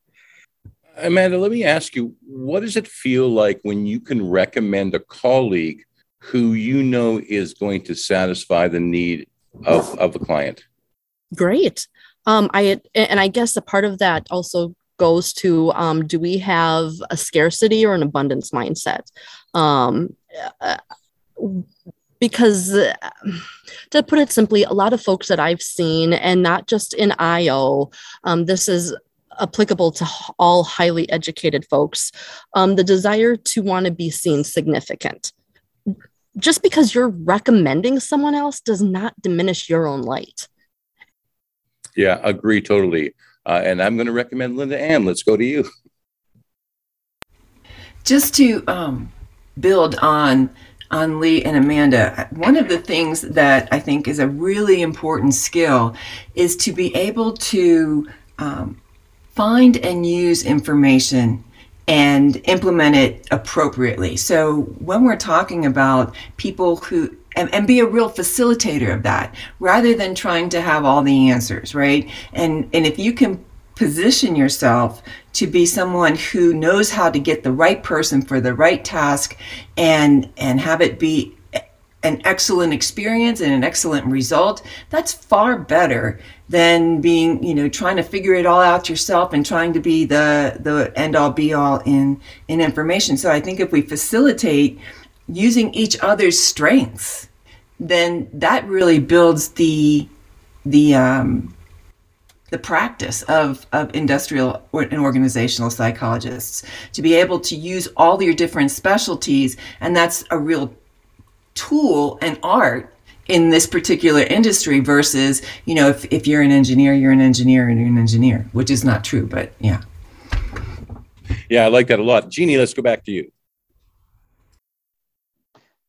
Amanda, let me ask you, what does it feel like when you can recommend a colleague who you know is going to satisfy the need of, of the client? Great. Um, I and I guess a part of that also goes to um, do we have a scarcity or an abundance mindset? Um, because to put it simply, a lot of folks that I've seen, and not just in IO, um, this is applicable to all highly educated folks, um, the desire to want to be seen significant. Just because you're recommending someone else does not diminish your own light. Yeah, agree totally. Uh, and I'm going to recommend Linda Ann. Let's go to you. Just to um, build on on Lee and Amanda, one of the things that I think is a really important skill is to be able to um, find and use information and implement it appropriately. So when we're talking about people who and, and be a real facilitator of that rather than trying to have all the answers, right? And and if you can position yourself to be someone who knows how to get the right person for the right task and and have it be an excellent experience and an excellent result that's far better than being you know trying to figure it all out yourself and trying to be the the end all be all in in information so i think if we facilitate using each other's strengths, then that really builds the the um, the practice of, of industrial and organizational psychologists to be able to use all your different specialties. And that's a real tool and art in this particular industry versus you know if, if you're an engineer you're an engineer and you're an engineer which is not true but yeah. Yeah i like that a lot. Jeannie let's go back to you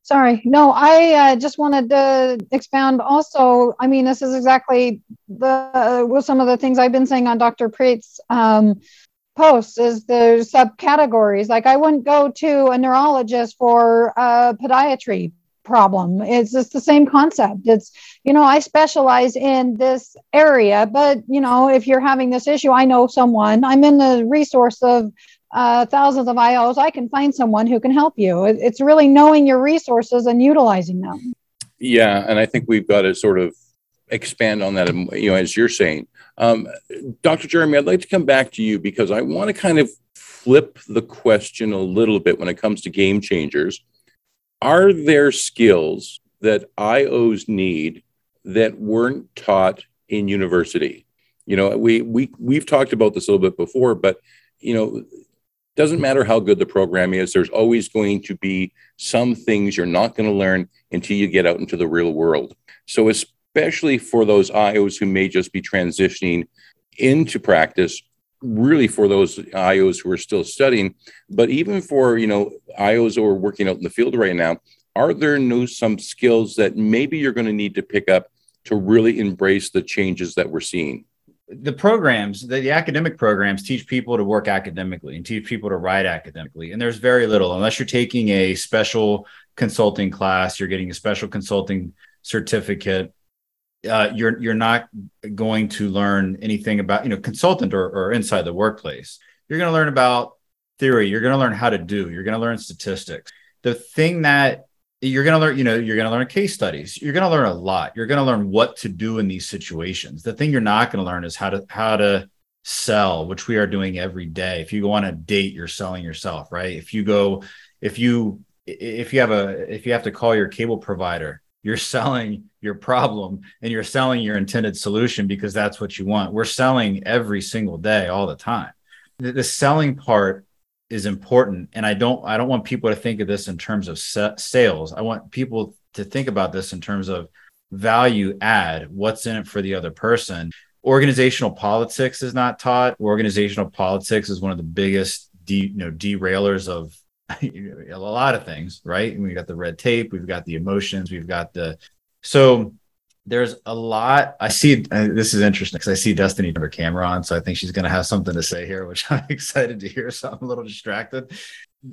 Sorry. No, I uh, just wanted to expound also. I mean, this is exactly the uh, with some of the things I've been saying on Dr. Preet's um, posts is the subcategories. Like I wouldn't go to a neurologist for a podiatry problem. It's just the same concept. It's, you know, I specialize in this area, but, you know, if you're having this issue, I know someone. I'm in the resource of uh, thousands of IOs, I can find someone who can help you. It's really knowing your resources and utilizing them. Yeah, and I think we've got to sort of expand on that. You know, as you're saying, um, Dr. Jeremy, I'd like to come back to you because I want to kind of flip the question a little bit when it comes to game changers. Are there skills that IOs need that weren't taught in university? You know, we we we've talked about this a little bit before, but you know, doesn't matter how good the program is, there's always going to be some things you're not going to learn until you get out into the real world. So, especially for those IOs who may just be transitioning into practice, really for those IOs who are still studying, but even for you know IOs who are working out in the field right now, are there no some skills that maybe you're going to need to pick up to really embrace the changes that we're seeing? The programs the, the, academic programs teach people to work academically and teach people to write academically and there's very little. Unless you're taking a special consulting class you're getting a special consulting certificate uh, you're you're not going to learn anything about you know consultant or, or inside the workplace. You're going to learn about theory. You're going to learn how to do. You're going to learn statistics. The thing that you're going to learn you know you're going to learn case studies. You're going to learn a lot. You're going to learn what to do in these situations. The thing you're not going to learn is how to how to sell which we are doing every day. If you go on a date you're selling yourself right? If you go if you if you have a if you have to call your cable provider you're selling your problem and you're selling your intended solution because that's what you want. We're selling every single day all the time. The, the selling part is important and i don't i don't want people to think of this in terms of sales i want people to think about this in terms of value add? What's in it for the other person? Organizational politics is not taught. Organizational politics is one of the biggest de, you know derailers of a lot of things, right? we've got the red tape, we've got the emotions, we've got the so there's a lot. I see uh, this is interesting because I see Destiny have her camera on, so I think she's going to have something to say here, which I'm excited to hear. So I'm a little distracted.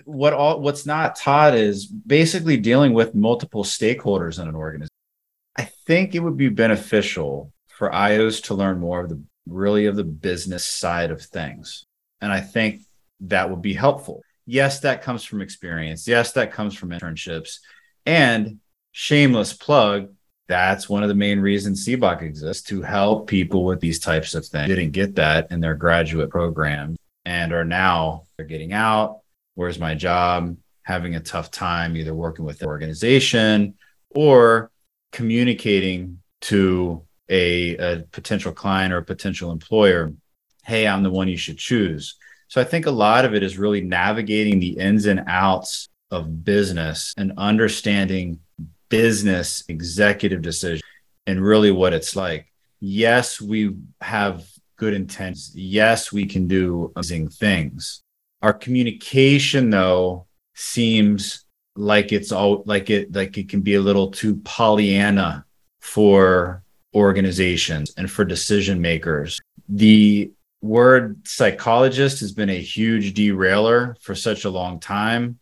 What all what's not taught is basically dealing with multiple stakeholders in an organization. I think it would be beneficial for IOs to learn more of the really of the business side of things, and I think that would be helpful. Yes, that comes from experience. Yes, that comes from internships, and shameless plug that's one of the main reasons CBOC exists to help people with these types of things. Didn't get that in their graduate program and are now they're getting out. Where's my job? Having a tough time either working with the organization or communicating to a, a potential client or a potential employer, hey, I'm the one you should choose. So I think a lot of it is really navigating the ins and outs of business and understanding business executive decision and really what it's like. Yes, we have good intents. Yes, we can do amazing things. Our communication, though, seems like it's all like it like it can be a little too Pollyanna for organizations and for decision makers. The word psychologist has been a huge derailer for such a long time.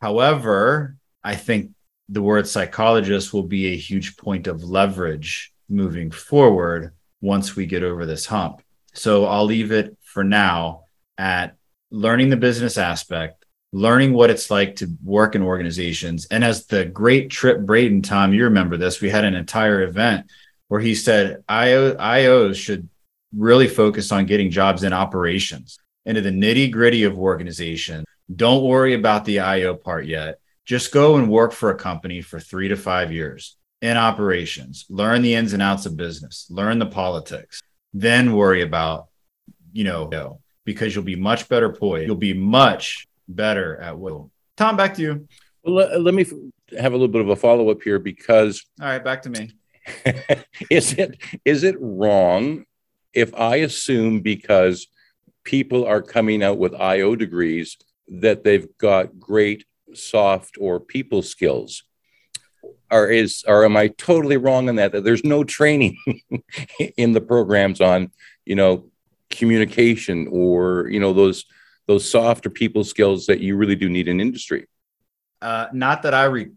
However, I think the word psychologist will be a huge point of leverage moving forward once we get over this hump. So I'll leave it for now at learning the business aspect, learning what it's like to work in organizations. And as the great Trip Braden, Tom, you remember this, we had an entire event where he said IO, IOs should really focus on getting jobs in operations into the nitty gritty of organization. Don't worry about the IO part yet just go and work for a company for three to five years in operations, learn the ins and outs of business, learn the politics, then worry about, you know, because you'll be much better poised. You'll be much better at will. Tom, back to you. Well, let, let me have a little bit of a follow up here because. All right, back to me. is it is it wrong if I assume because people are coming out with IO degrees that they've got great soft or people skills. Or is or am i totally wrong on that that there's no training in the programs on you know communication or you know those those soft or people skills that you really do need in industry? Uh, not that i re-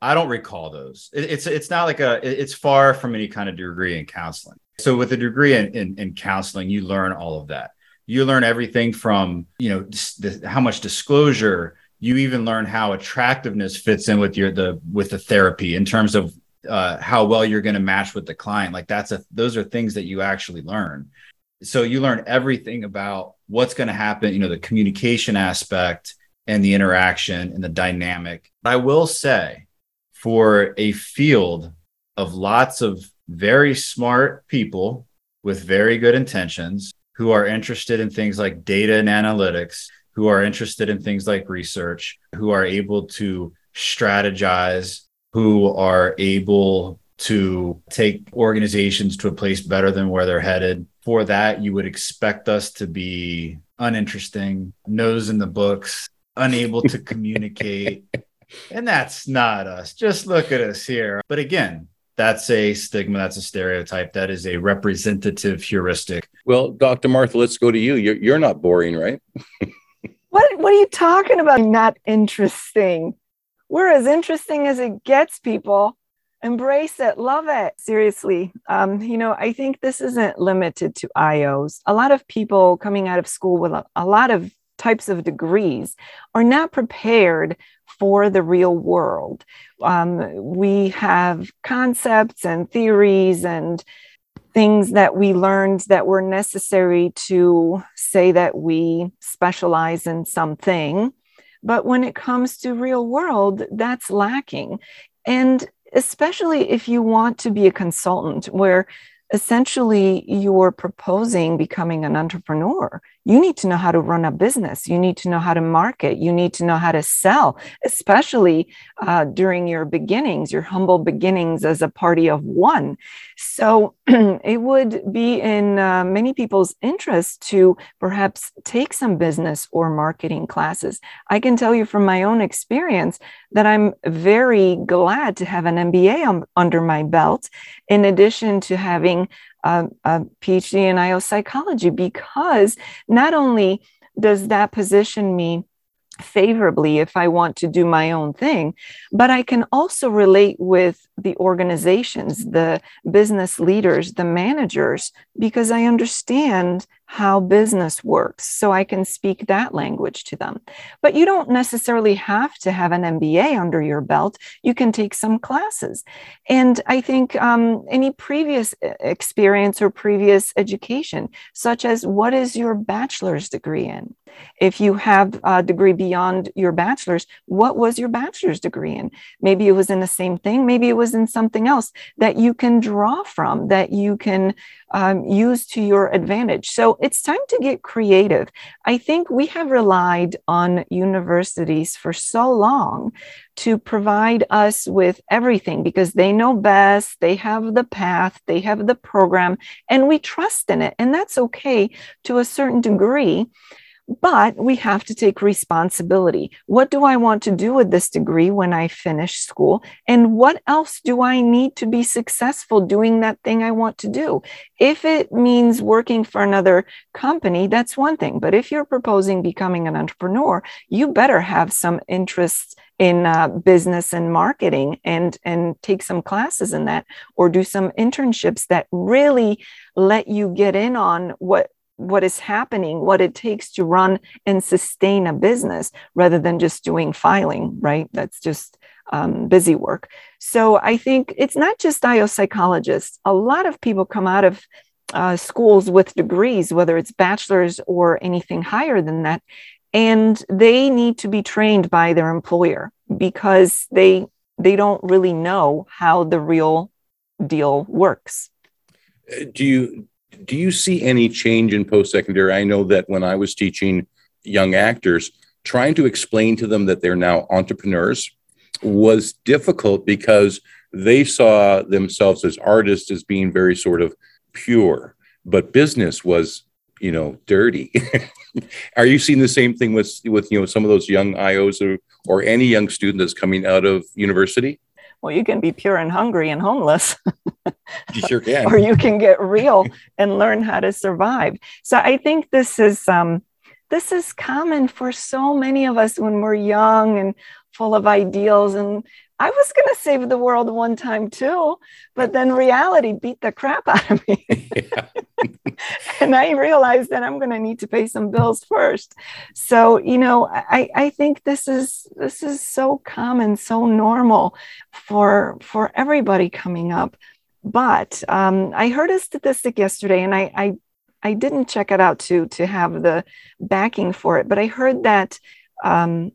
i don't recall those. It, it's it's not like a it's far from any kind of degree in counseling. So with a degree in, in, in counseling you learn all of that. You learn everything from you know the, how much disclosure you even learn how attractiveness fits in with your the with the therapy in terms of uh, how well you're going to match with the client. Like that's a those are things that you actually learn. So you learn everything about what's going to happen you know the communication aspect and the interaction and the dynamic. I will say for a field of lots of very smart people with very good intentions who are interested in things like data and analytics who are interested in things like research, who are able to strategize, who are able to take organizations to a place better than where they're headed. For that, you would expect us to be uninteresting, nose in the books, unable to communicate. and that's not us. Just look at us here. But again, that's a stigma, that's a stereotype, that is a representative heuristic. Well, Dr. Martha, let's go to you. You're, you're not boring, right? What what are you talking about? Not interesting. We're as interesting as it gets, people. Embrace it, love it. Seriously, um, you know, I think this isn't limited to IOs. A lot of people coming out of school with a, a lot of types of degrees are not prepared for the real world. Um, we have concepts and theories and things that we learned that were necessary to say that we specialize in something. But when it comes to real world, that's lacking. And especially if you want to be a consultant, where essentially you're proposing becoming an entrepreneur, you need to know how to run a business. You need to know how to market. You need to know how to sell, especially uh, during your beginnings, your humble beginnings as a party of one. So it would be in uh, many people's interest to perhaps take some business or marketing classes. I can tell you from my own experience that I'm very glad to have an MBA um, under my belt, in addition to having Um, a, a PhD in IO psychology, because not only does that position me favorably if I want to do my own thing, but I can also relate with the organizations, the business leaders, the managers, because I understand how business works. So I can speak that language to them. But you don't necessarily have to have an MBA under your belt. You can take some classes. And I think um, any previous experience or previous education, such as what is your bachelor's degree in? If you have a degree beyond your bachelor's, what was your bachelor's degree in? Maybe it was in the same thing, maybe it was in something else that you can draw from, that you can um, use to your advantage. So it's time to get creative. I think we have relied on universities for so long to provide us with everything because they know best, they have the path, they have the program, and we trust in it. And that's okay to a certain degree. But we have to take responsibility. What do I want to do with this degree when I finish school? And what else do I need to be successful doing that thing I want to do? If it means working for another company, that's one thing. But if you're proposing becoming an entrepreneur, you better have some interests in uh, business and marketing and and take some classes in that or do some internships that really let you get in on what what is happening, what it takes to run and sustain a business rather than just doing filing, right? That's just um, busy work. So I think it's not just IO psychologists. A lot of people come out of uh, schools with degrees, whether it's bachelor's or anything higher than that, and they need to be trained by their employer because they they don't really know how the real deal works. Uh, do you do you see any change in post secondary? I know that when I was teaching young actors, trying to explain to them that they're now entrepreneurs was difficult because they saw themselves as artists as being very sort of pure, but business was, you know, dirty. Are you seeing the same thing with with you know some of those young IOs or, or any young student that's coming out of university? Well, you can be pure and hungry and homeless. you sure can. or you can get real and learn how to survive. So I think this is um, this is common for so many of us when we're young and full of ideals and I was going to save the world one time too, but then reality beat the crap out of me. and I realized that I'm going to need to pay some bills first. So, you know, I, I think this is this is so common, so normal for for everybody coming up. But um, I heard a statistic yesterday, and I, I I didn't check it out to to have the backing for it, but I heard that um,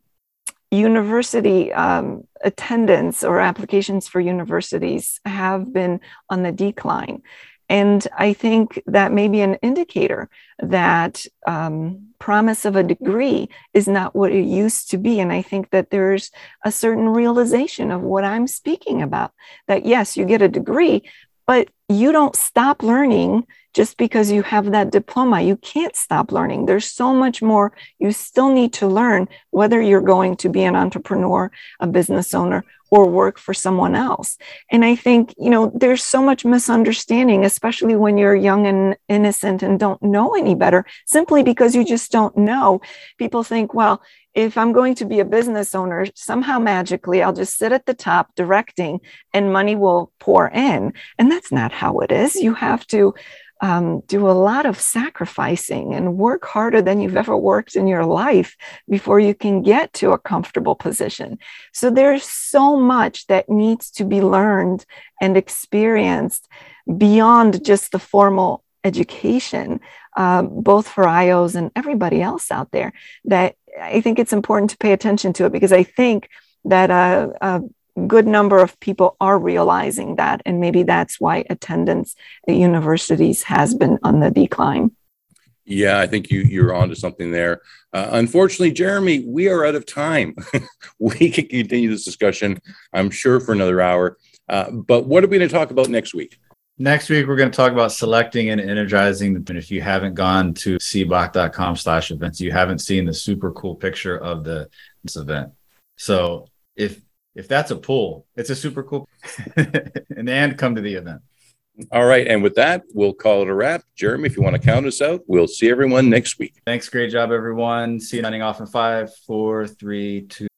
university um, attendance or applications for universities have been on the decline. And I think that may be an indicator that um, promise of a degree is not what it used to be. And I think that there's a certain realization of what I'm speaking about that, yes, you get a degree, but you don't stop learning just because you have that diploma. You can't stop learning. There's so much more you still need to learn, whether you're going to be an entrepreneur, a business owner, or work for someone else. And I think, you know, there's so much misunderstanding, especially when you're young and innocent and don't know any better, simply because you just don't know. People think, well, if I'm going to be a business owner, somehow magically I'll just sit at the top directing and money will pour in. And that's not how it is. You have to um, do a lot of sacrificing and work harder than you've ever worked in your life before you can get to a comfortable position. So there's so much that needs to be learned and experienced beyond just the formal education, uh, both for IOs and everybody else out there, that I think it's important to pay attention to it because I think that a, a good number of people are realizing that. And maybe that's why attendance at universities has been on the decline. Yeah, I think you you're onto something there. Uh, unfortunately, Jeremy, we are out of time. we can continue this discussion, I'm sure, for another hour. Uh, but what are we going to talk about next week? Next week, we're going to talk about selecting and energizing. And if you haven't gone to cboc.com slash events, you haven't seen the super cool picture of the this event. So if if that's a pool, it's a super cool. and and come to the event. All right. And with that, we'll call it a wrap. Jeremy, if you want to count us out, we'll see everyone next week. Thanks. Great job, everyone. See you signing off in five, four, three, two.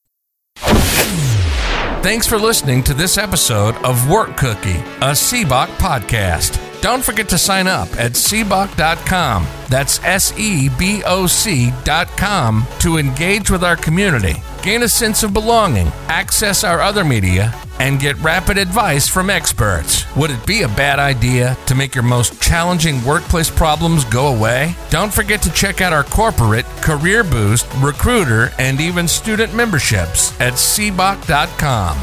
Thanks for listening to this episode of Work Cookie, a CBOC podcast. Don't forget to sign up at cboc.com. That's S E B O C.com to engage with our community, gain a sense of belonging, access our other media, and get rapid advice from experts. Would it be a bad idea to make your most challenging workplace problems go away? Don't forget to check out our corporate, career boost, recruiter, and even student memberships at cboc.com.